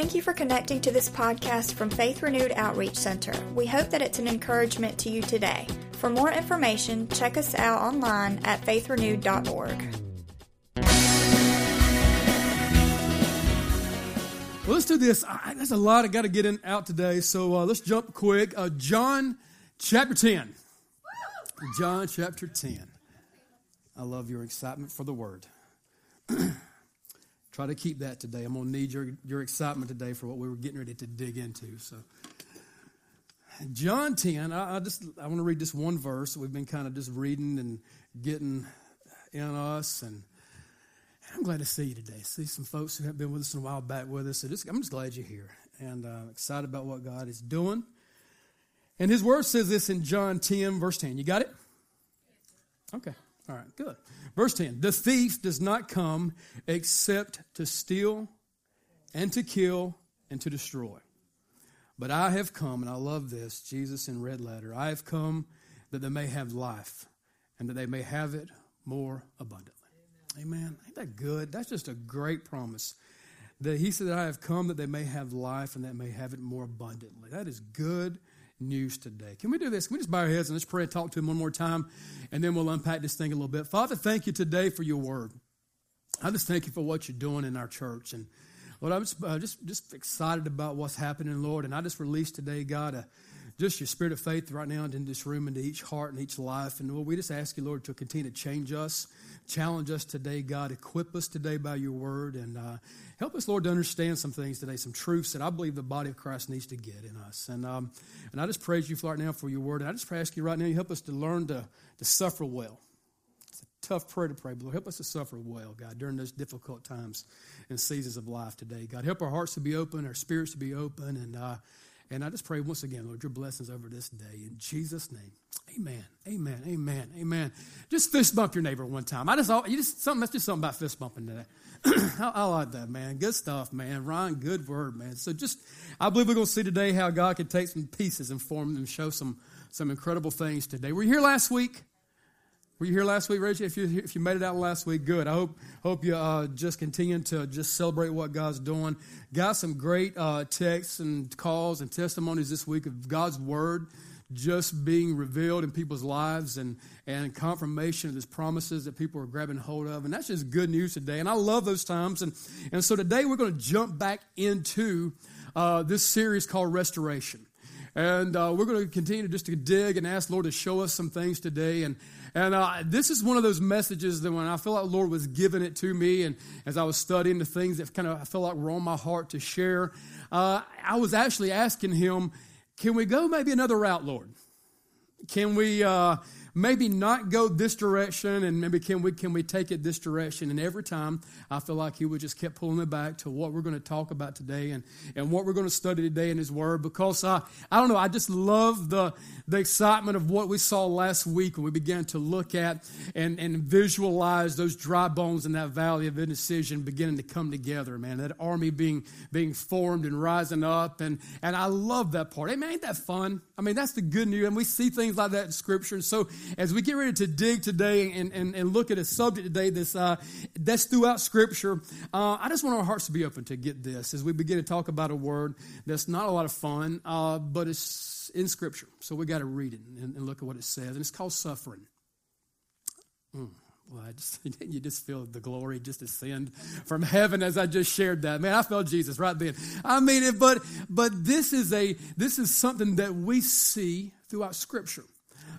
Thank you for connecting to this podcast from Faith Renewed Outreach Center. We hope that it's an encouragement to you today. For more information, check us out online at faithrenewed.org. Well, let's do this. I, there's a lot I got to get in out today, so uh, let's jump quick. Uh, John chapter 10. John chapter 10. I love your excitement for the word. Try to keep that today. I'm going to need your, your excitement today for what we were getting ready to dig into. So, John 10, I, I just I want to read this one verse. We've been kind of just reading and getting in us. And I'm glad to see you today. See some folks who have been with us a while back with us. So just, I'm just glad you're here and uh, excited about what God is doing. And his word says this in John 10, verse 10. You got it? Okay. All right, good. Verse 10 The thief does not come except to steal and to kill and to destroy. But I have come, and I love this, Jesus in red letter I have come that they may have life and that they may have it more abundantly. Amen. Amen. Ain't that good? That's just a great promise. That he said that I have come that they may have life and that may have it more abundantly. That is good news today. Can we do this? Can we just bow our heads and let's pray and talk to him one more time, and then we'll unpack this thing a little bit. Father, thank you today for your word. I just thank you for what you're doing in our church. And Lord, I'm just, uh, just, just excited about what's happening, Lord. And I just release today, God, uh, just your spirit of faith right now into this room, into each heart and each life. And Lord, we just ask you, Lord, to continue to change us, challenge us today, God. Equip us today by your word. And uh, help us, Lord, to understand some things today, some truths that I believe the body of Christ needs to get in us. And, um, and I just praise you right now for your word. And I just ask you right now, you help us to learn to, to suffer well. It's a tough prayer to pray, but Lord, help us to suffer well, God, during those difficult times and seasons of life today. God, help our hearts to be open, our spirits to be open. And, uh, and I just pray once again, Lord, your blessings over this day. In Jesus' name, amen, amen, amen, amen. Just fist bump your neighbor one time. I just, you just something, that's just something about fist bumping today. I, I, like that, man. Good stuff, man. Ryan, good word, man. So just, I believe we're going to see today how God can take some pieces and form them show some, some incredible things today. Were you here last week? Were you here last week, Rachel? If you, if you made it out last week, good. I hope, hope you uh, just continue to just celebrate what God's doing. Got some great uh, texts and calls and testimonies this week of God's Word just being revealed in people's lives and, and confirmation of his promises that people are grabbing hold of. And that's just good news today. And I love those times. And, and so today we're going to jump back into uh, this series called Restoration. And uh, we're going to continue just to dig and ask Lord to show us some things today. And, and uh, this is one of those messages that when I feel like Lord was giving it to me, and as I was studying the things that kind of I felt like were on my heart to share, uh, I was actually asking Him, can we go maybe another route, Lord? Can we uh, maybe not go this direction and maybe can we can we take it this direction? And every time i feel like he would just kept pulling me back to what we're going to talk about today and and what we're going to study today in his word because i i don't know i just love the the excitement of what we saw last week when we began to look at and and visualize those dry bones in that valley of indecision beginning to come together man. That army being being formed and rising up and and i love that part. Hey man ain't that fun? I mean that's the good news and we see things like that in scripture and so as we get ready to dig today and, and, and look at a subject today that's, uh, that's throughout Scripture, uh, I just want our hearts to be open to get this as we begin to talk about a word that's not a lot of fun, uh, but it's in Scripture. So we got to read it and, and, look at what it says. And it's called suffering. Mm. Well, I just, you just feel the glory just ascend from heaven as I just shared that. Man, I felt Jesus right then. I mean, it, but but this is a this is something that we see throughout Scripture.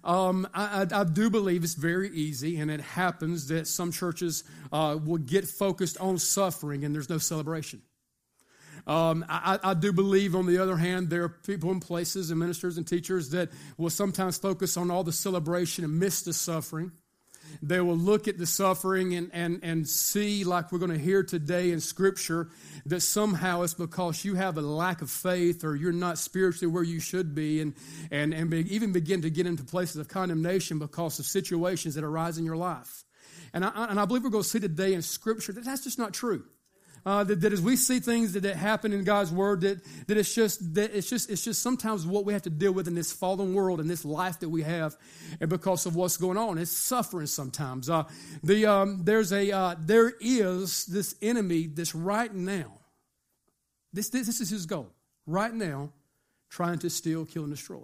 Um, I, I, do believe it's very easy, and it happens that some churches uh, will get focused on suffering and there's no celebration. Um, I, I, do believe, on the other hand, there are people in places and ministers and teachers that will sometimes focus on all the celebration and miss the suffering. They will look at the suffering and, and, and see, like we're going to hear today in Scripture, that somehow it's because you have a lack of faith or you're not spiritually where you should be, and, and, and be, even begin to get into places of condemnation because of situations that arise in your life. And I, and I believe we're going to see today in Scripture that that's just not true. Uh, that, that, as we see things that, that happen in God's word, that, that it's just that it's just it's just sometimes what we have to deal with in this fallen world and this life that we have, and because of what's going on, it's suffering sometimes. Uh, the um, there's a uh, there is this enemy that's right now This, this, this is his goal. Right now, trying to steal, kill, and destroy.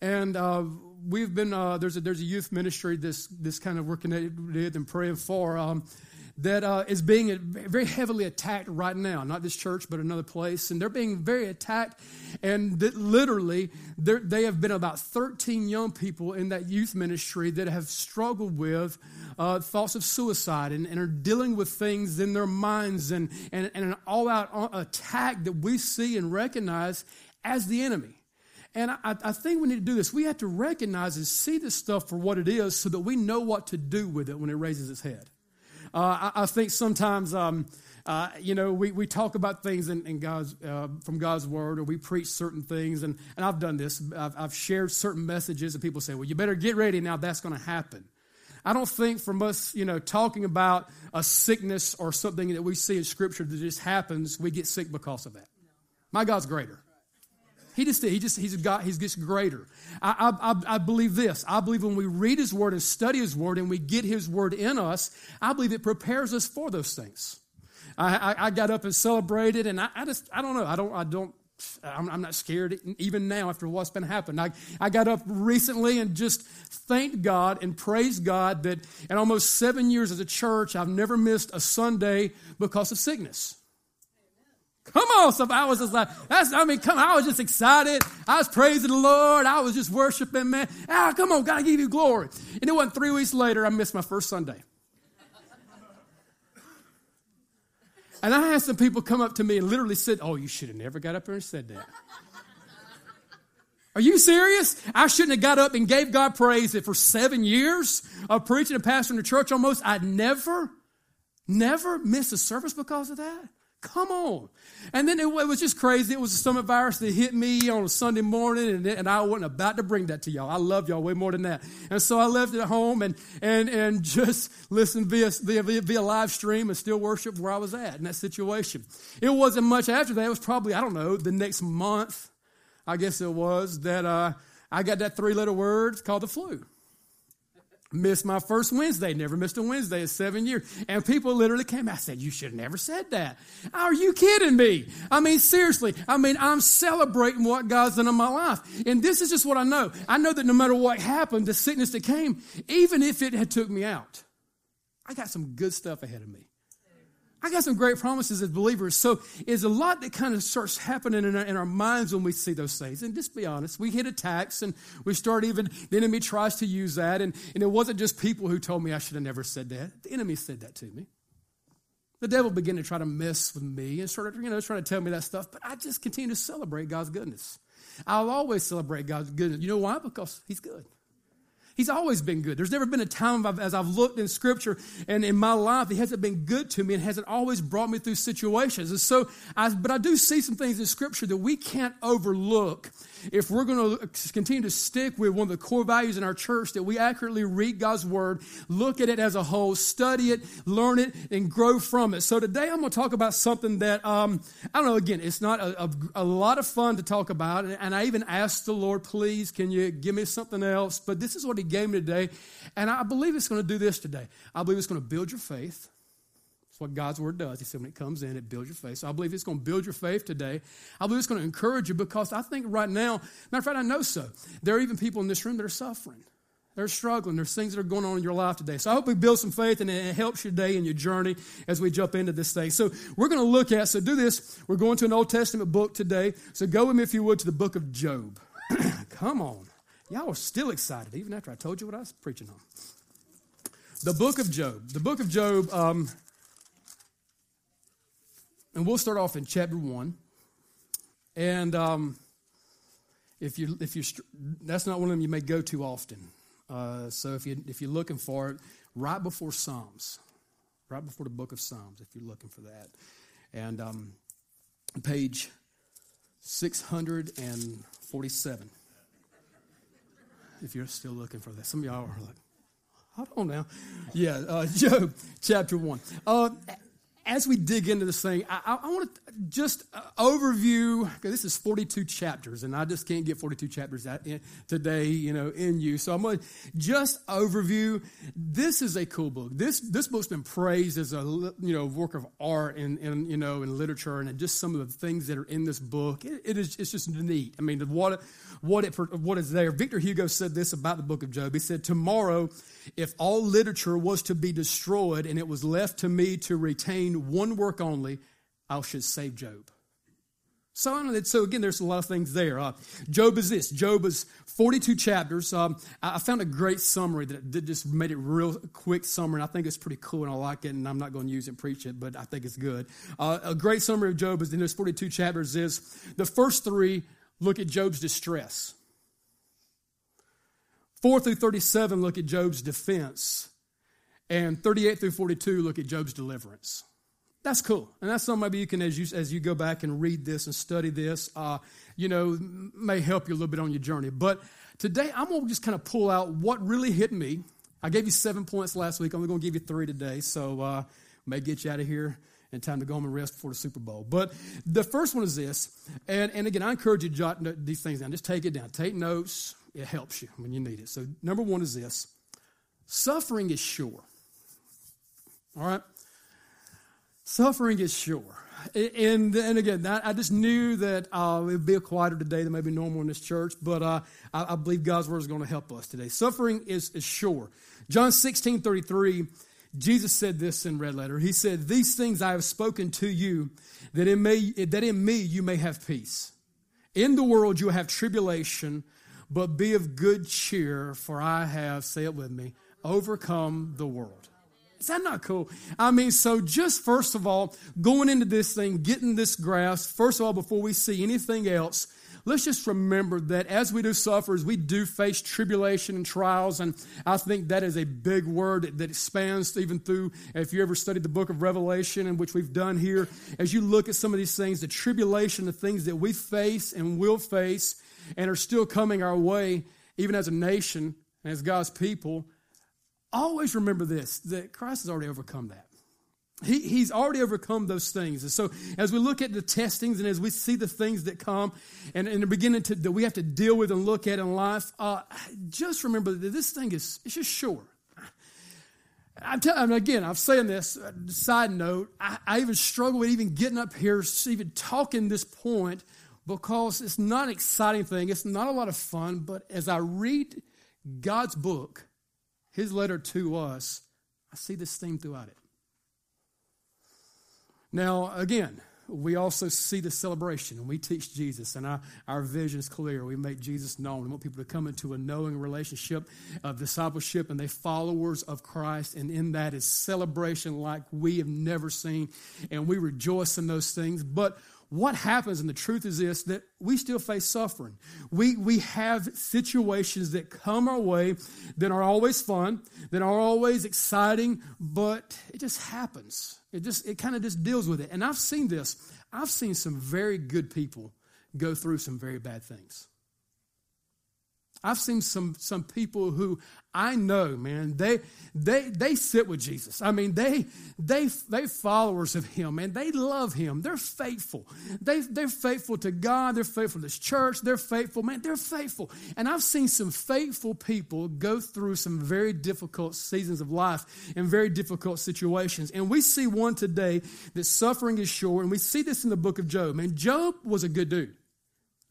And uh, we've been, uh, there's, a, there's a youth ministry this, this kind of working with and praying for. Um, that uh, is being very heavily attacked right now. Not this church, but another place. And they're being very attacked. And that literally, they have been about 13 young people in that youth ministry that have struggled with uh, thoughts of suicide and, and, are dealing with things in their minds and, and, and an all out uh, attack that we see and recognize as the enemy. And I, I, think we need to do this. We have to recognize and see this stuff for what it is so that we know what to do with it when it raises its head. Uh, I, I, think sometimes, um, uh, you know, we, we talk about things in, in God's, uh, from God's word, or we preach certain things, and, and I've done this. I've, I've shared certain messages, and people say, well, you better get ready now, that's going to happen. I don't think from us, you know, talking about a sickness or something that we see in Scripture that just happens, we get sick because of that. My God's greater. He just he just he's got he's just greater. I, I, I believe this. I believe when we read His Word and study His Word and we get His Word in us, I believe it prepares us for those things. I, I, I got up and celebrated, and I, I, just I don't know. I don't I don't. I'm, I'm not scared even now after what's been happening. I, I got up recently and just thanked God and praised God that in almost seven years as a church, I've never missed a Sunday because of sickness. Come on, so I was just like, that's, I mean, come on, I was just excited. I was praising the Lord. I was just worshiping, man. Ah, come on, God, give you glory. And it wasn't three weeks later, I missed my first Sunday. And I had some people come up to me and literally said, Oh, you should have never got up there and said that. Are you serious? I shouldn't have got up and gave God praise that for seven years of preaching and pastoring the church almost, I'd never, never miss a service because of that. Come on. And then it, it, was just crazy. It was a stomach virus that hit me on a Sunday morning, and, and I wasn't about to bring that to y'all. I love y'all way more than that. And so I left it at home and, and, and just listened via, via, via live stream and still worship where I was at in that situation. It wasn't much after that. It was probably, I don't know, the next month, I guess it was, that uh, I got that three letter word called the flu missed my first Wednesday, never missed a Wednesday in seven years. And people literally came. I said, You should have never said that. Are you kidding me? I mean, seriously. I mean, I'm celebrating what God's done in my life. And this is just what I know. I know that no matter what happened, the sickness that came, even if it had took me out, I got some good stuff ahead of me. I got some great promises as believers. So it's a lot that kind of starts happening in our, in our, minds when we see those things. And just be honest, we hit attacks and we start even, the enemy tries to use that. And, and it wasn't just people who told me I should have never said that. The enemy said that to me. The devil began to try to mess with me and started, you know, trying to tell me that stuff. But I just continue to celebrate God's goodness. I'll always celebrate God's goodness. You know why? Because He's good. He's always been good. There's never been a time I've, as I've looked in Scripture and in my life, He hasn't been good to me and hasn't always brought me through situations. And so, I, but I do see some things in Scripture that we can't overlook if we're going to continue to stick with one of the core values in our church that we accurately read God's word, look at it as a whole, study it, learn it, and grow from it. So today I'm going to talk about something that, um, I don't know, again, it's not a, a, a lot of fun to talk about. And, and I even asked the Lord, please, can you give me something else? But this is what He gave me today. And I believe it's going to do this today. I believe it's going to build your faith. That's what God's word does. He said when it comes in, it builds your faith. So I believe it's going to build your faith today. I believe it's going to encourage you because I think right now, matter of fact, I know so. There are even people in this room that are suffering. They're struggling. There's things that are going on in your life today. So I hope we build some faith and it helps your day and your journey as we jump into this thing. So we're going to look at, so do this. We're going to an Old Testament book today. So go with me, if you would, to the book of Job. Come on. Y'all are still excited, even after I told you what I was preaching on. The book of Job. The book of Job, um, and we'll start off in chapter 1. And um, if you if you that's not one of them you may go to often. Uh, so if you if you're looking for it, right before Psalms, right before the book of Psalms, if you're looking for that, and um, page six hundred and forty-seven. If you're still looking for that, some of y'all are like, hold on now, yeah, uh, Job chapter one. Uh, as we dig into this thing, I, I, want to just uh, overview, this is 42 chapters, and I just can't get 42 chapters in, today, you know, in you. So I'm going to just overview. This is a cool book. This this book's been praised as a you know work of art and, and you know in literature, and just some of the things that are in this book. it, it is it's just neat. I mean, what what it what is there. Victor Hugo said this about the book of Job. He said, "Tomorrow." If all literature was to be destroyed and it was left to me to retain one work only, I should save Job. So, so again, there's a lot of things there. Uh, Job is this. Job is 42 chapters. Um, I, found a great summary that, that just made it real quick summary, and I think it's pretty cool, and I like it, and I'm not going to use it and preach it, but I think it's good. Uh, a great summary of Job is in those 42 chapters is the first three look at Job's distress. 4 through 37 look at Job's defense, and 38 through 42 look at Job's deliverance. That's cool, and that's something maybe you can, as you as you go back and read this and study this, uh, you know, may help you a little bit on your journey. But today, I'm gonna just kind of pull out what really hit me. I gave you seven points last week. I'm only gonna give you three today, so uh, may get you out of here in time to go home and rest before the Super Bowl. But the first one is this, and, and again, I encourage you to jot these things down. Just take it down. Take notes. It helps you when you need it. So, number one is this suffering is sure. All right? Suffering is sure. And, and again, I just knew that uh, it would be a quieter today than maybe normal in this church, but uh, I, I, believe God's word is going to help us today. Suffering is, is sure. John 16 33, Jesus said this in red letter. He said, These things I have spoken to you, that in, may, that in me you may have peace. In the world you have tribulation, but be of good cheer, for I have, say it with me, overcome the world. Is that not cool? I mean, so just first of all, going into this thing, getting this grasp, first of all, before we see anything else, let's just remember that as we do suffer, as we do face tribulation and trials, and I think that is a big word that expands even through, if you ever studied the book of Revelation, and which we've done here, as you look at some of these things, the tribulation, the things that we face and will face, and are still coming our way, even as a nation and as God's people, always remember this that Christ has already overcome that. He, he's already overcome those things. And so, as we look at the testings and as we see the things that come and, and the beginning to, that we have to deal with and look at in life, uh, just remember that this thing is it's just sure. I'm telling again, I'm saying this, uh, side note, I, I even struggle with even getting up here, even talking this point because it's not an exciting thing. It's not a lot of fun. But as I read God's book, His letter to us, I see this theme throughout it. Now, again, we also see the celebration and we teach Jesus, and our, our vision is clear. We make Jesus known. We want people to come into a knowing relationship of discipleship and they followers of Christ, and in that is celebration like we have never seen, and we rejoice in those things. But what happens, and the truth is this, that we still face suffering. We, we have situations that come our way that are always fun, that are always exciting, but it just happens. It just, it kind of just deals with it. And I've seen this. I've seen some very good people go through some very bad things. I've seen some some people who I know, man, they they they sit with Jesus. I mean, they they they followers of him, and they love him. They're faithful. They they're faithful to God. They're faithful to this church. They're faithful, man. They're faithful. And I've seen some faithful people go through some very difficult seasons of life and very difficult situations. And we see one today that suffering is sure, and we see this in the book of Job. Man, Job was a good dude.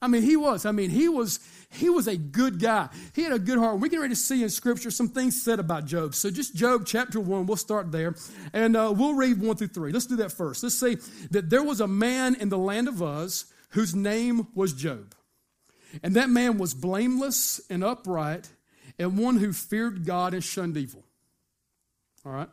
I mean, he was. I mean, he was he was a good guy. He had a good heart. We get ready to see in Scripture some things said about Job. So just Job chapter 1, we'll start there. And uh, we'll read 1 through 3. Let's do that first. Let's say that there was a man in the land of Uz whose name was Job. And that man was blameless and upright and one who feared God and shunned evil. All right.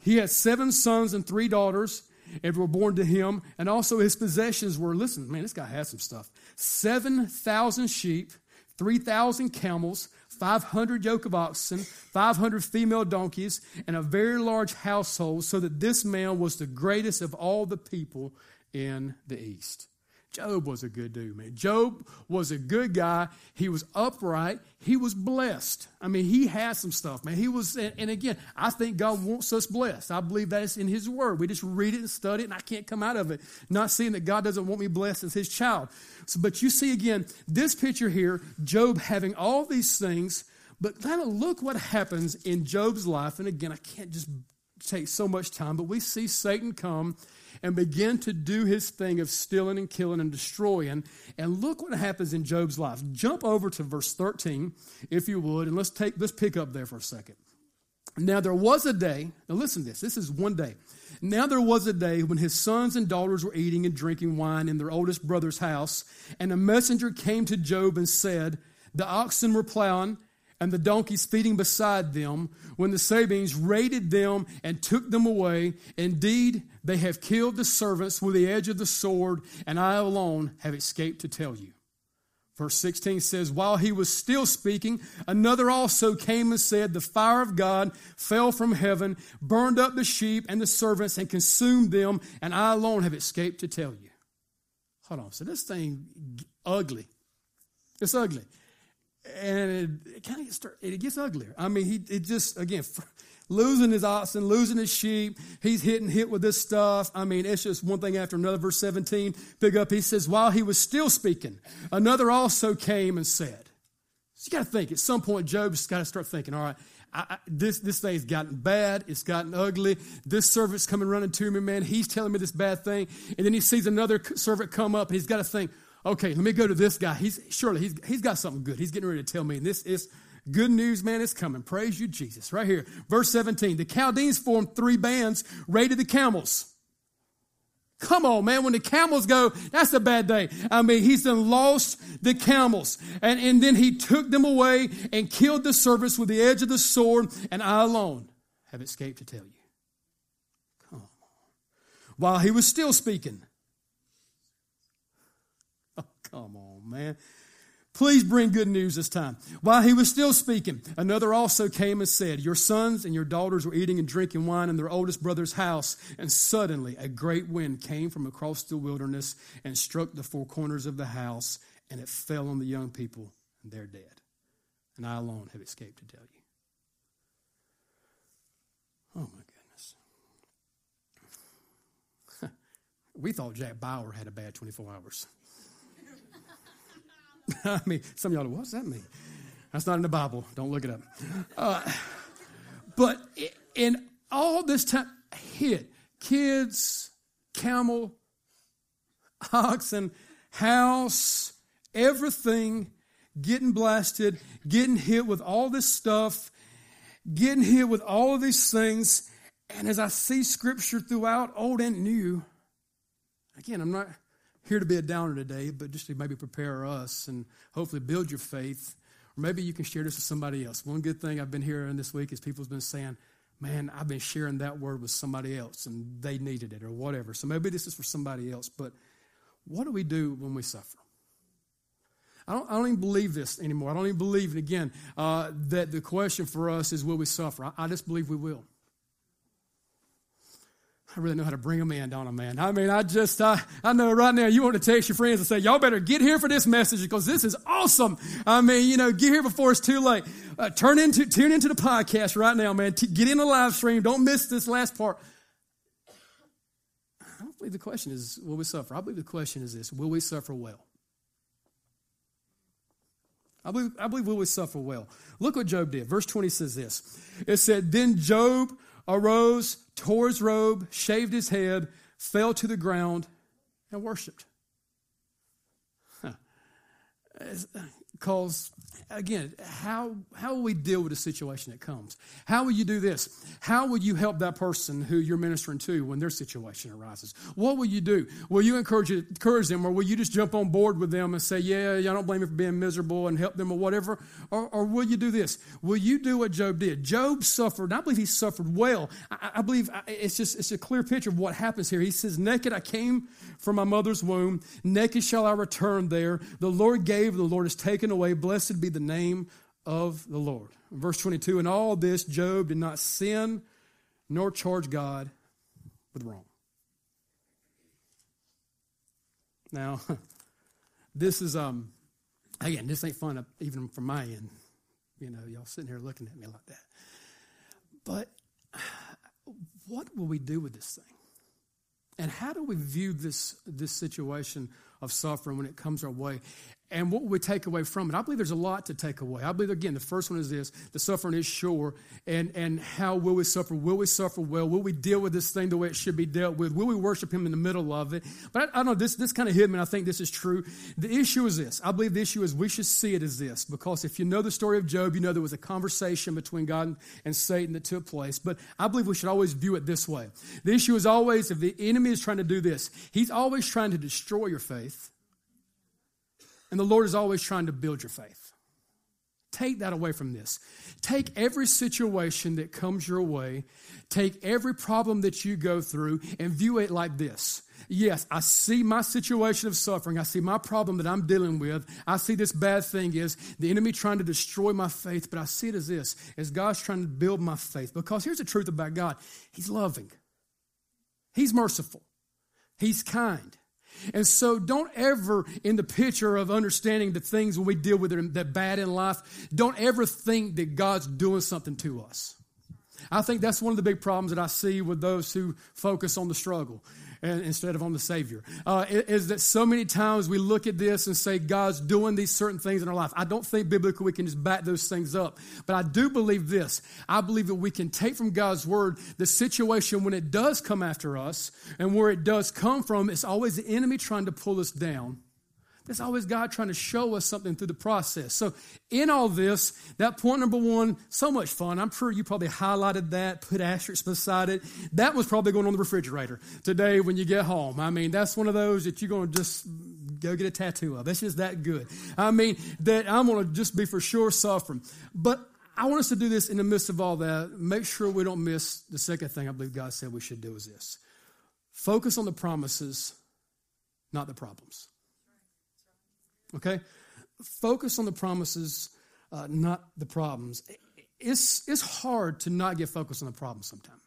He had seven sons and three daughters and were born to him. And also his possessions were, listen, man, this guy had some stuff 7,000 sheep, 3,000 camels, 500 yoke of oxen, 500 female donkeys, and a very large household, so that this man was the greatest of all the people in the east. Job was a good dude, man. Job was a good guy. He was upright. He was blessed. I mean, he had some stuff, man. He was, and, again, I think God wants us blessed. I believe that is in His Word. We just read it and study it, and I can't come out of it not seeing that God doesn't want me blessed as His child. So, but you see again, this picture here, Job having all these things, but kind of look what happens in Job's life. And again, I can't just take so much time, but we see Satan come and begin to do his thing of stealing and killing and destroying. And look what happens in Job's life. Jump over to verse 13, if you would, and let's take let's pick up there for a second. Now there was a day, now listen to this, this is one day. Now there was a day when his sons and daughters were eating and drinking wine in their oldest brother's house, and a messenger came to Job and said, The oxen were plowing and the donkeys feeding beside them when the Sabeans raided them and took them away. Indeed, they have killed the servants with the edge of the sword, and I alone have escaped to tell you. Verse 16 says, While he was still speaking, another also came and said, The fire of God fell from heaven, burned up the sheep and the servants, and consumed them, and I alone have escaped to tell you. Hold on. So this thing ugly. It's ugly and it, it kind of gets, it gets uglier. I mean, he it just again losing his oxen, losing his sheep. He's hitting hit with this stuff. I mean, it's just one thing after another. Verse 17, pick up. He says, while he was still speaking, another also came and said. So you got to think. At some point, Job's got to start thinking. All right. I, I, this this thing's gotten bad. It's gotten ugly. This servant's coming running to me, man. He's telling me this bad thing, and then he sees another servant come up, he's got to think, okay, let me go to this guy. He's surely he's he's got something good. He's getting ready to tell me. And this is good news, man. It's coming. Praise you, Jesus. Right here, verse 17. The Chaldeans formed three bands, raided the camels. Come on, man. When the camels go, that's a bad day. I mean, he's then lost the camels. And, and then he took them away and killed the servants with the edge of the sword, and I alone have escaped to tell you. Come on. While he was still speaking, Come on, man. Please bring good news this time. While he was still speaking, another also came and said, Your sons and your daughters were eating and drinking wine in their oldest brother's house. And suddenly a great wind came from across the wilderness and struck the four corners of the house, and it fell on the young people, and they're dead. And I alone have escaped to tell you. Oh, my goodness. we thought Jack Bauer had a bad 24 hours. I mean, some y'all, what does that mean? That's not in the Bible. Don't look it up. Uh, but in all this time, hit kids, camel, oxen, house, everything getting blasted, getting hit with all this stuff, getting hit with all of these things. And as I see scripture throughout, old and new, again, I'm not here to be a downer today, but just to maybe prepare us and hopefully build your faith. Or maybe you can share this with somebody else. One good thing I've been hearing this week is people's been saying, man, I've been sharing that word with somebody else and they needed it or whatever. So maybe this is for somebody else. But what do we do when we suffer? I don't, I don't even believe this anymore. I don't even believe, it again, uh, that the question for us is will we suffer? I, I just believe we will. I really know how to bring them in, don't I, man? I mean, I just, I, I know right now you want to text your friends and say, y'all better get here for this message because this is awesome. I mean, you know, get here before it's too late. Uh, turn into, tune into the podcast right now, man. T- get in the live stream. Don't miss this last part. I don't believe the question is, will we suffer? I believe the question is this, will we suffer well? I believe, I believe will we suffer well. Look what Job did. Verse 20 says this. It said, then Job arose, tore his robe, shaved his head, fell to the ground, and worshiped. Because again, how, how will we deal with a situation that comes? How will you do this? How will you help that person who you're ministering to when their situation arises? What will you do? Will you encourage, encourage them, or will you just jump on board with them and say, Yeah, I don't blame you for being miserable and help them, or whatever? Or, or will you do this? Will you do what Job did? Job suffered, I believe he suffered well. I, I believe it's just it's a clear picture of what happens here. He says, Naked I came from my mother's womb, naked shall I return there. The Lord gave, the Lord has taken away. Blessed be the name of the Lord. Verse 22 In all this, Job did not sin nor charge God with wrong. Now, this is um again, this ain't fun even from my end. You know, y'all sitting here looking at me like that. But what will we do with this thing? And how do we view this, this situation of suffering when it comes our way? And what we take away from it? I believe there's a lot to take away. I believe, again, the first one is this the suffering is sure. And, and how will we suffer? Will we suffer well? Will we deal with this thing the way it should be dealt with? Will we worship Him in the middle of it? But I, I don't know, this, this kind of hit me, and I think this is true. The issue is this I believe the issue is we should see it as this, because if you know the story of Job, you know there was a conversation between God and Satan that took place. But I believe we should always view it this way. The issue is always if the enemy is trying to do this, he's always trying to destroy your faith. And the Lord is always trying to build your faith. Take that away from this. Take every situation that comes your way, take every problem that you go through, and view it like this. Yes, I see my situation of suffering. I see my problem that I'm dealing with. I see this bad thing is the enemy trying to destroy my faith, but I see it as this, as God's trying to build my faith. Because here's the truth about God He's loving, He's merciful, He's kind. And so don't ever, in the picture of understanding the things when we deal with it that bad in life, don't ever think that God's doing something to us. I think that's one of the big problems that I see with those who focus on the struggle instead of on the Savior. Uh, is that so many times we look at this and say God's doing these certain things in our life. I don't think biblically we can just back those things up. But I do believe this. I believe that we can take from God's Word the situation when it does come after us and where it does come from, it's always the enemy trying to pull us down. There's always God trying to show us something through the process. So, in all this, that point number one, so much fun. I'm sure you probably highlighted that, put asterisks beside it. That was probably going on the refrigerator today when you get home. I mean, that's one of those that you're going to just go get a tattoo of. That's just that good. I mean, that I'm going to just be for sure suffering. But I want us to do this in the midst of all that. Make sure we don't miss the second thing I believe God said we should do is this focus on the promises, not the problems. Okay? Focus on the promises, uh, not the problems. It's, it's hard to not get focused on the problems sometimes.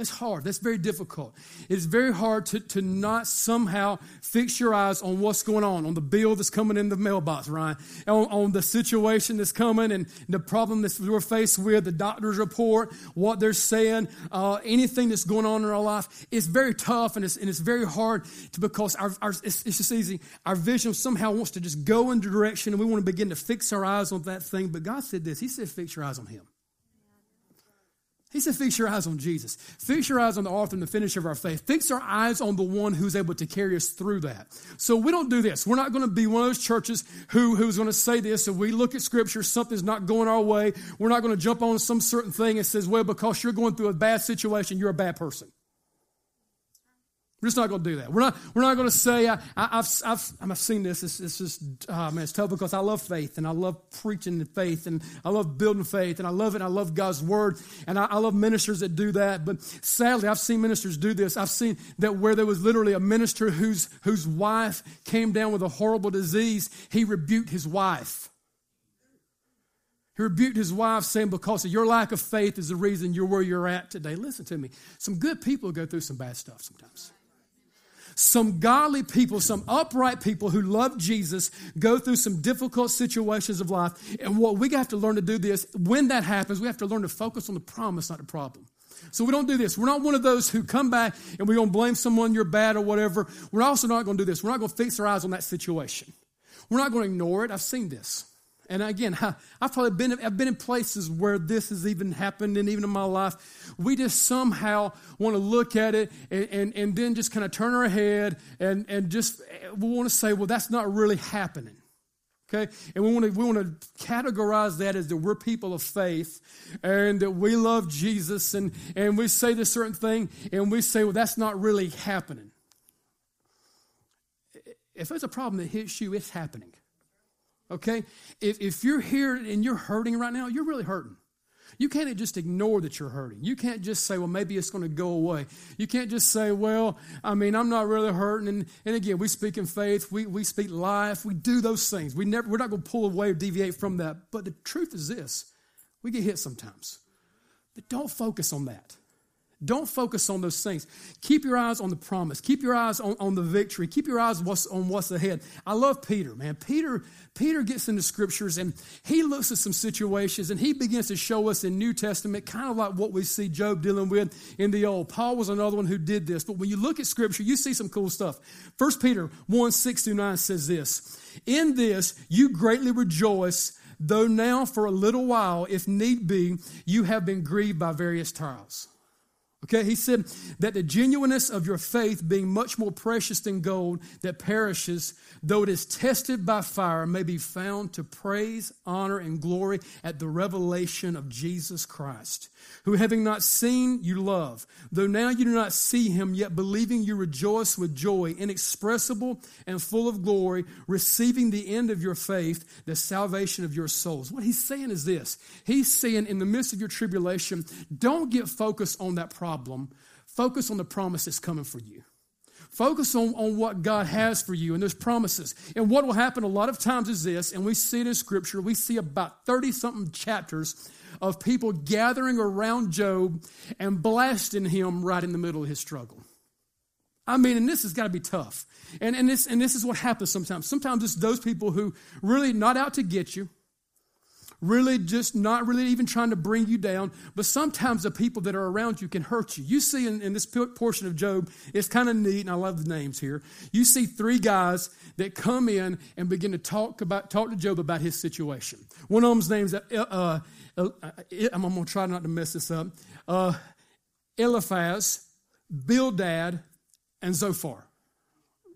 It's hard. That's very difficult. It's very hard to, to not somehow fix your eyes on what's going on, on the bill that's coming in the mailbox, Ryan, on, on the situation that's coming and the problem that we're faced with, the doctor's report, what they're saying, uh, anything that's going on in our life. It's very tough and it's, and it's very hard to, because our, our, it's, it's just easy. Our vision somehow wants to just go in the direction and we want to begin to fix our eyes on that thing. But God said this He said, fix your eyes on Him. He said, Fix your eyes on Jesus. Fix your eyes on the author and the finisher of our faith. Fix our eyes on the one who's able to carry us through that. So we don't do this. We're not going to be one of those churches who, who's going to say this. If we look at Scripture, something's not going our way, we're not going to jump on some certain thing and says, Well, because you're going through a bad situation, you're a bad person. We're just not going to do that. We're not, we're not going to say, I, have I've, I've seen this. It's, it's just, uh, oh man, it's tough because I love faith and I love preaching faith and I love building faith and I love it. And I love God's word and I, I love ministers that do that. But sadly, I've seen ministers do this. I've seen that where there was literally a minister whose, whose wife came down with a horrible disease, he rebuked his wife. He rebuked his wife, saying, Because of your lack of faith is the reason you're where you're at today. Listen to me. Some good people go through some bad stuff sometimes some godly people, some upright people who love Jesus go through some difficult situations of life. And what we have to learn to do this, when that happens, we have to learn to focus on the promise, not the problem. So we don't do this. We're not one of those who come back and we're going to blame someone you're bad or whatever. We're also not going to do this. We're not going to fix our eyes on that situation. We're not going to ignore it. I've seen this. And again, I've probably been, I've been in places where this has even happened, and even in my life, we just somehow want to look at it and, and, and then just kind of turn our head and, and just we want to say, well, that's not really happening. Okay? And we want to we want to categorize that as that we're people of faith and that we love Jesus and, and we say this certain thing and we say, well, that's not really happening. If there's a problem that hits you, it's happening. Okay? If, if you're here and you're hurting right now, you're really hurting. You can't just ignore that you're hurting. You can't just say, well, maybe it's going to go away. You can't just say, well, I mean, I'm not really hurting. And, and again, we speak in faith, we, we speak life, we do those things. We never, we're not going to pull away or deviate from that. But the truth is this we get hit sometimes. But don't focus on that. Don't focus on those things. Keep your eyes on the promise. Keep your eyes on, on the victory. Keep your eyes what's, on what's ahead. I love Peter, man. Peter, Peter gets into scriptures and he looks at some situations and he begins to show us in New Testament kind of like what we see Job dealing with in the Old. Paul was another one who did this. But when you look at scripture, you see some cool stuff. 1 Peter 1 6 through 9 says this In this you greatly rejoice, though now for a little while, if need be, you have been grieved by various trials Okay, he said that the genuineness of your faith, being much more precious than gold that perishes, though it is tested by fire, may be found to praise, honor, and glory at the revelation of Jesus Christ, who having not seen, you love. Though now you do not see him, yet believing you rejoice with joy inexpressible and full of glory, receiving the end of your faith, the salvation of your souls. What he's saying is this He's saying, in the midst of your tribulation, don't get focused on that problem, focus on the promise that's coming for you. Focus on, on what God has for you and those promises. And what will happen a lot of times is this, and we see it in Scripture, we see about 30 something chapters of people gathering around Job and blasting him right in the middle of his struggle. I mean, and this has got to be tough. And, and, this, and this is what happens sometimes. Sometimes it's those people who really not out to get you, really just not really even trying to bring you down, but sometimes the people that are around you can hurt you. You see in, in this portion of Job, it's kind of neat, and I love the names here. You see three guys that come in and begin to talk about talk to Job about his situation. One of them's name's uh, uh, uh, I'm going to try not to mess this up. Uh, Eliphaz, Bildad, and Zophar.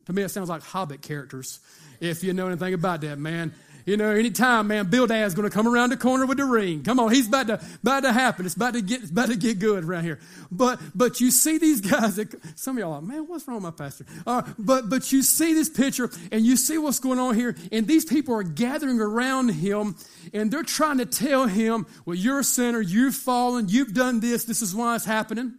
To me, it sounds like Hobbit characters, if you know anything about that, man. You know, anytime, man, Bildad's going to come around the corner with the ring. Come on, he's about to about to happen. It's about to get it's about to get good around here. But but you see these guys. That, some of y'all are like, man, what's wrong with my pastor? Uh, but but you see this picture and you see what's going on here, and these people are gathering around him, and they're trying to tell him, well, you're a sinner, you've fallen, you've done this, this is why it's happening.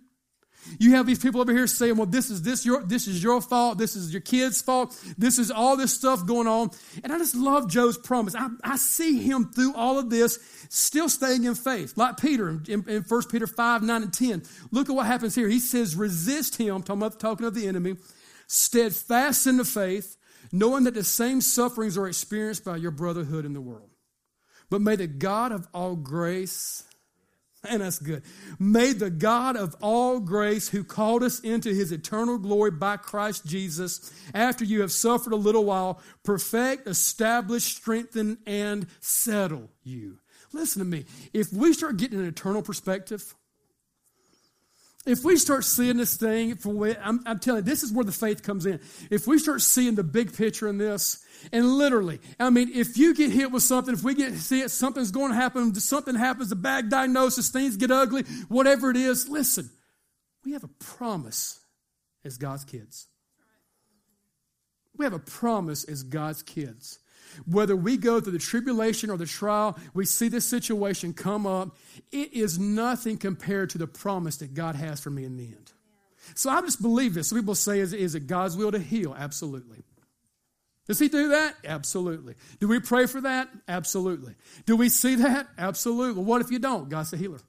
You have these people over here saying, well, this is this your this is your fault, this is your kid's fault, this is all this stuff going on. And I just love Job's promise. I, I see him through all of this still staying in faith. Like Peter in, in 1 Peter 5, 9, and 10. Look at what happens here. He says, resist him, talking about talking of the enemy, steadfast in the faith, knowing that the same sufferings are experienced by your brotherhood in the world. But may the God of all grace and that's good. May the God of all grace, who called us into his eternal glory by Christ Jesus, after you have suffered a little while, perfect, establish, strengthen, and settle you. Listen to me. If we start getting an eternal perspective, if we start seeing this thing, I'm, I'm telling you, this is where the faith comes in. If we start seeing the big picture in this, and literally, I mean, if you get hit with something, if we get see it, something's going to happen, something happens, a bad diagnosis, things get ugly, whatever it is, listen, we have a promise as God's kids. We have a promise as God's kids. Whether we go through the tribulation or the trial, we see this situation come up, it is nothing compared to the promise that God has for me in the end. So I just believe this. Some people say, is, is it God's will to heal? Absolutely. Does he do that? Absolutely. Do we pray for that? Absolutely. Do we see that? Absolutely. What if you don't? God's a healer.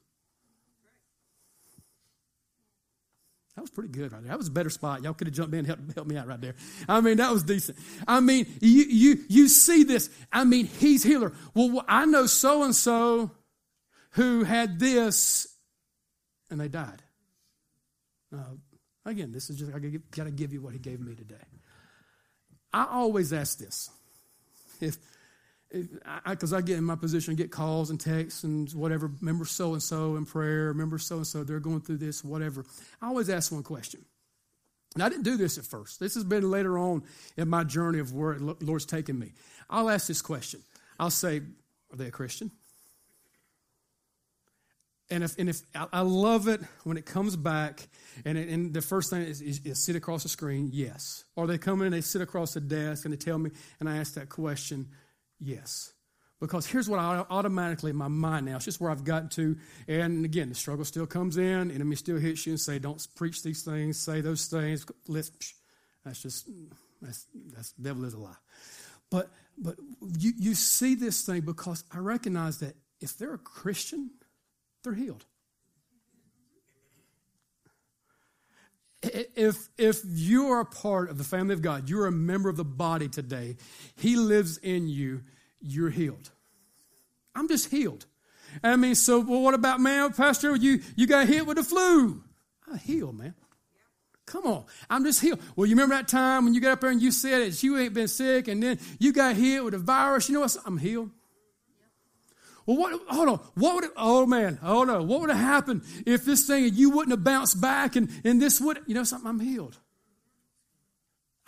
That was pretty good right there. That was a better spot. Y'all could have jumped in and helped, helped me out right there. I mean, that was decent. I mean, you you you see this. I mean, he's healer. Well, I know so and so who had this and they died. Uh, again, this is just I got to give you what he gave me today. I always ask this. If because I, I, get in my position, get calls and texts and whatever, remember so and so in prayer, remember so and so, they're going through this, whatever. I always ask one question. And I didn't do this at first. This has been later on in my journey of where the Lord's taken me. I'll ask this question. I'll say, Are they a Christian? And if, and if I love it when it comes back, and, it, and the first thing is, is, is, sit across the screen, yes. Or they come in and they sit across the desk and they tell me, and I ask that question, yes. Because here's what I automatically in my mind now, it's just where I've gotten to. And again, the struggle still comes in, enemy still hits you and say, don't preach these things, say those things. Let's, that's just, that's, that's, devil is a lie. But, but you, you see this thing because I recognize that if they're a Christian, they're healed. if if you are a part of the family of God, you're a member of the body today. He lives in you. You're healed. I'm just healed. I mean, so well, what about man, Pastor? You you got hit with the flu. I healed, man. Come on, I'm just healed. Well, you remember that time when you got up there and you said that you ain't been sick, and then you got hit with a virus. You know what? I'm healed. Well, what, hold on. What would, oh man, oh no. What would have happened if this thing, you wouldn't have bounced back and, and this would, you know something, I'm healed.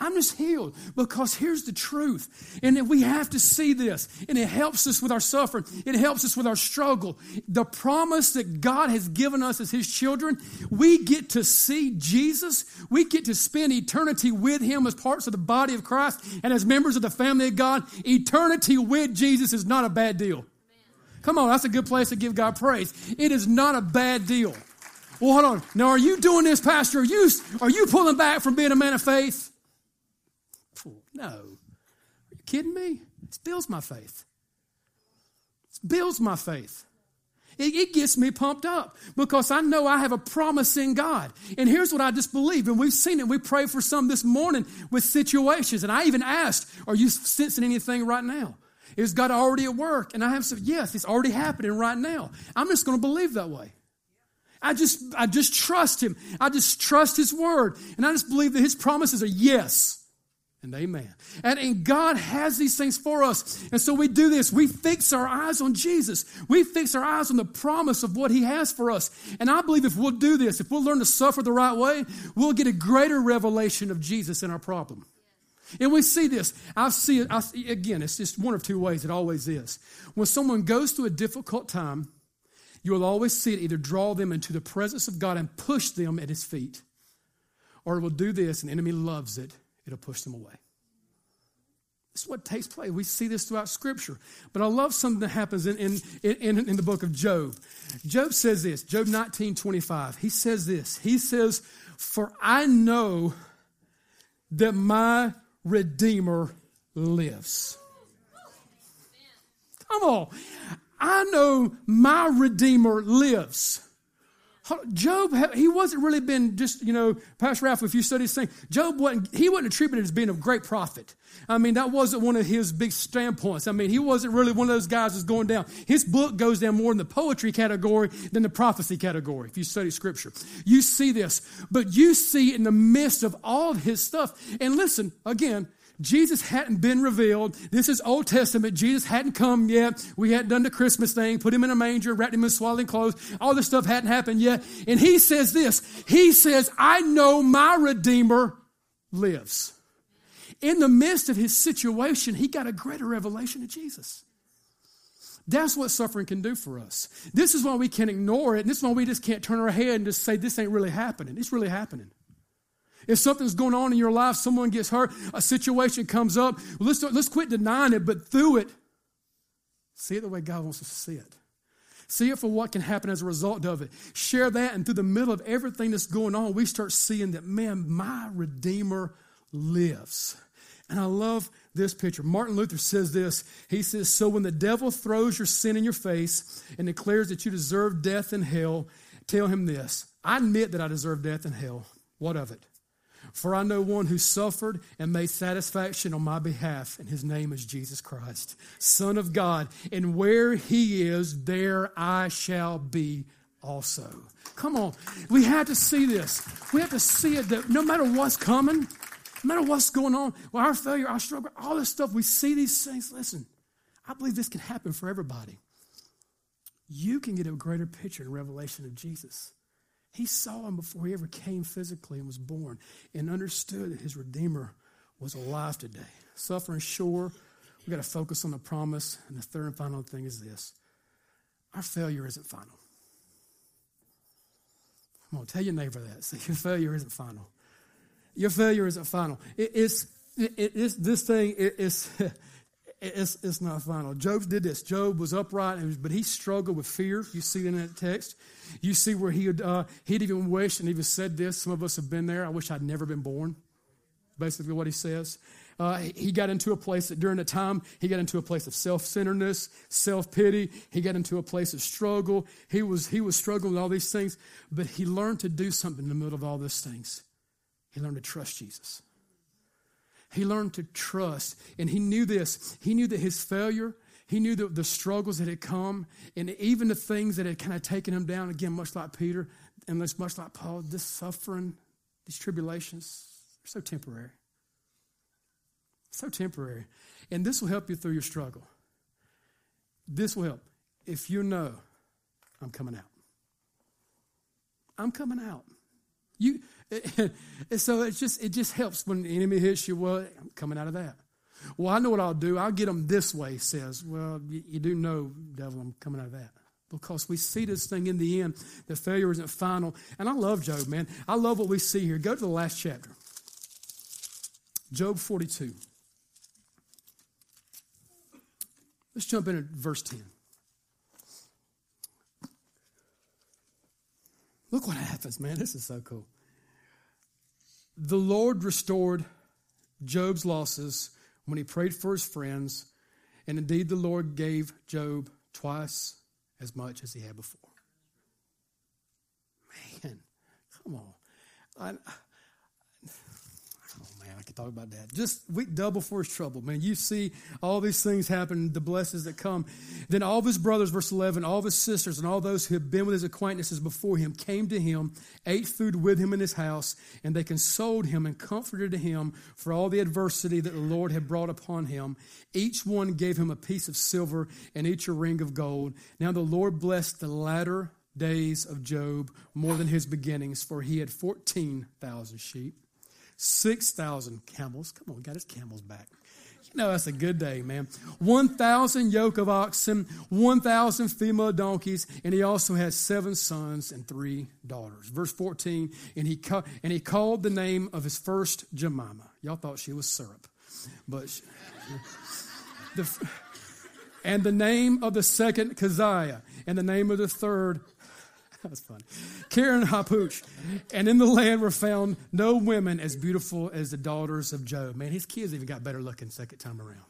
I'm just healed because here's the truth. And we have to see this. And it helps us with our suffering. It helps us with our struggle. The promise that God has given us as His children, we get to see Jesus. We get to spend eternity with Him as parts of the body of Christ and as members of the family of God. Eternity with Jesus is not a bad deal. Come on, that's a good place to give God praise. It is not a bad deal. Well, hold on. Now, are you doing this, Pastor? Are you, are you pulling back from being a man of faith? No. Are you kidding me? It builds my faith. It builds my faith. It, it, gets me pumped up because I know I have a promise in God. And here's what I just believe. And we've seen it. We prayed for some this morning with situations. And I even asked, Are you sensing anything right now? Is God already at work? And I have said, yes, it's already happening right now. I'm just going to believe that way. I just, I just trust him. I just trust his word. And I just believe that his promises are yes and amen. And, and God has these things for us. And so we do this. We fix our eyes on Jesus. We fix our eyes on the promise of what he has for us. And I believe if we'll do this, if we'll learn to suffer the right way, we'll get a greater revelation of Jesus in our problem. And we see this. I see it, I again, it's just one of two ways. It always is. When someone goes through a difficult time, you will always see it either draw them into the presence of God and push them at his feet, or it will do this, and the enemy loves it, it'll push them away. This is what takes place. We see this throughout Scripture. But I love something that happens in, in, in, in the book of Job. Job says this, Job 19, 25. He says this. He says, For I know that my Redeemer lives. Come on. I know my Redeemer lives. Job, he wasn't really been just, you know, Pastor Ralph, if you study this thing, Job wasn't, he wasn't attributed as being a great prophet. I mean, that wasn't one of his big standpoints. I mean, he wasn't really one of those guys that's going down. His book goes down more in the poetry category than the prophecy category, if you study scripture. You see this, but you see in the midst of all of his stuff, and listen, again, Jesus hadn't been revealed. This is Old Testament. Jesus hadn't come yet. We hadn't done the Christmas thing, put him in a manger, wrapped him in swaddling clothes. All this stuff hadn't happened yet. And he says this He says, I know my Redeemer lives. In the midst of his situation, he got a greater revelation of Jesus. That's what suffering can do for us. This is why we can't ignore it. And this is why we just can't turn our head and just say, This ain't really happening. It's really happening. If something's going on in your life, someone gets hurt, a situation comes up, let's, let's quit denying it, but through it, see it the way God wants us to see it. See it for what can happen as a result of it. Share that, and through the middle of everything that's going on, we start seeing that, man, my Redeemer lives. And I love this picture. Martin Luther says this. He says, So when the devil throws your sin in your face and declares that you deserve death and hell, tell him this I admit that I deserve death and hell. What of it? For I know one who suffered and made satisfaction on my behalf, and his name is Jesus Christ, Son of God. And where he is, there I shall be also. Come on. We have to see this. We have to see it that no matter what's coming, no matter what's going on, well, our failure, our struggle, all this stuff, we see these things. Listen, I believe this can happen for everybody. You can get a greater picture and revelation of Jesus. He saw him before he ever came physically and was born and understood that his Redeemer was alive today. Suffering, sure. We've got to focus on the promise. And the third and final thing is this our failure isn't final. Come on, tell your neighbor that. Say, your failure isn't final. Your failure isn't final. It, it's, it, it's, this thing it, it's, it's, it's not final. Job did this. Job was upright, but he struggled with fear. You see in that text. You see where he would, uh, he'd even wished and even said this. Some of us have been there. I wish I'd never been born. Basically, what he says. Uh, he got into a place that during the time he got into a place of self-centeredness self-pity he got into a place of struggle he was he was struggling with all these things but he learned to do something in the middle of all these things He learned to trust Jesus. He learned to trust. And he knew this. He knew that his failure, he knew the, the struggles that had come, and even the things that had kind of taken him down, again, much like Peter, and much like Paul, this suffering, these tribulations, are so temporary. So temporary. And this will help you through your struggle. This will help. If you know, I'm coming out. I'm coming out. You and so it just it just helps when the enemy hits you. Well, I'm coming out of that. Well, I know what I'll do. I'll get them this way. Says, well, you, you do know, devil, I'm coming out of that because we see this thing in the end. The failure isn't final. And I love Job, man. I love what we see here. Go to the last chapter, Job 42. Let's jump in at verse 10. Look what happens, man. This is so cool. The Lord restored Job's losses when he prayed for his friends, and indeed the Lord gave Job twice as much as he had before. Man, come on. I, talk about that. Just we double for his trouble, man. You see all these things happen, the blessings that come. Then all of his brothers, verse 11, all of his sisters, and all those who had been with his acquaintances before him came to him, ate food with him in his house, and they consoled him and comforted him for all the adversity that the Lord had brought upon him. Each one gave him a piece of silver and each a ring of gold. Now the Lord blessed the latter days of Job more than his beginnings, for he had 14,000 sheep 6,000 camels. Come on, got his camels back. You know, that's a good day, man. 1,000 yoke of oxen, 1,000 female donkeys, and he also had seven sons and three daughters. Verse 14, and he, ca- and he called the name of his first Jemima. Y'all thought she was syrup, but she, the, and the name of the second Keziah, and the name of the third That's funny. Keren-happuch. And in the land were found no women as beautiful as the daughters of Job. Man, his kids even got better looking second time around.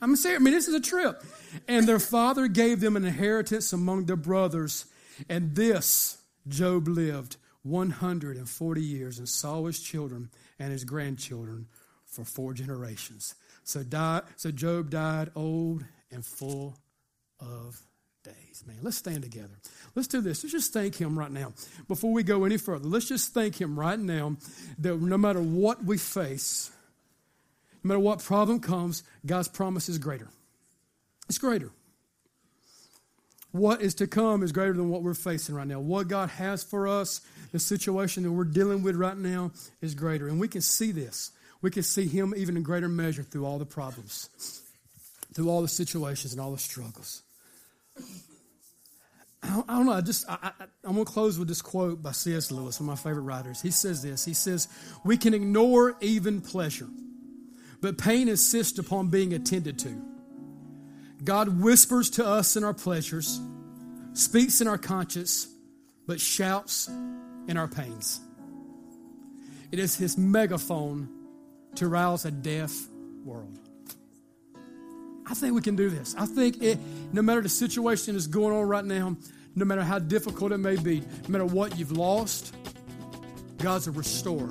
I'm serious. I mean, this is a trip. And their father gave them an inheritance among their brothers. And this Job lived 140 years and saw his children and his grandchildren for four generations. So, die, so Job died old and full of days, man. Let's stand together. Let's do this. Let's just thank Him right now. Before we go any further, let's just thank Him right now that no matter what we face, no matter what problem comes, God's promise is greater. It's greater. What is to come is greater than what we're facing right now. What God has for us, the situation that we're dealing with right now, is greater. And we can see this. We can see Him even in greater measure through all the problems, through all the situations and all the struggles. I don't, know. I just I, I, I'm to close with this quote by C.S. Lewis, one of my favorite writers. He says this. He says, "We can ignore even pleasure, but pain insists upon being attended to. God whispers to us in our pleasures, speaks in our conscience, but shouts in our pains. It is His megaphone to rouse a deaf world." I think we can do this. I think it, no matter the situation that's going on right now, no matter how difficult it may be, no matter what you've lost, God's a restorer.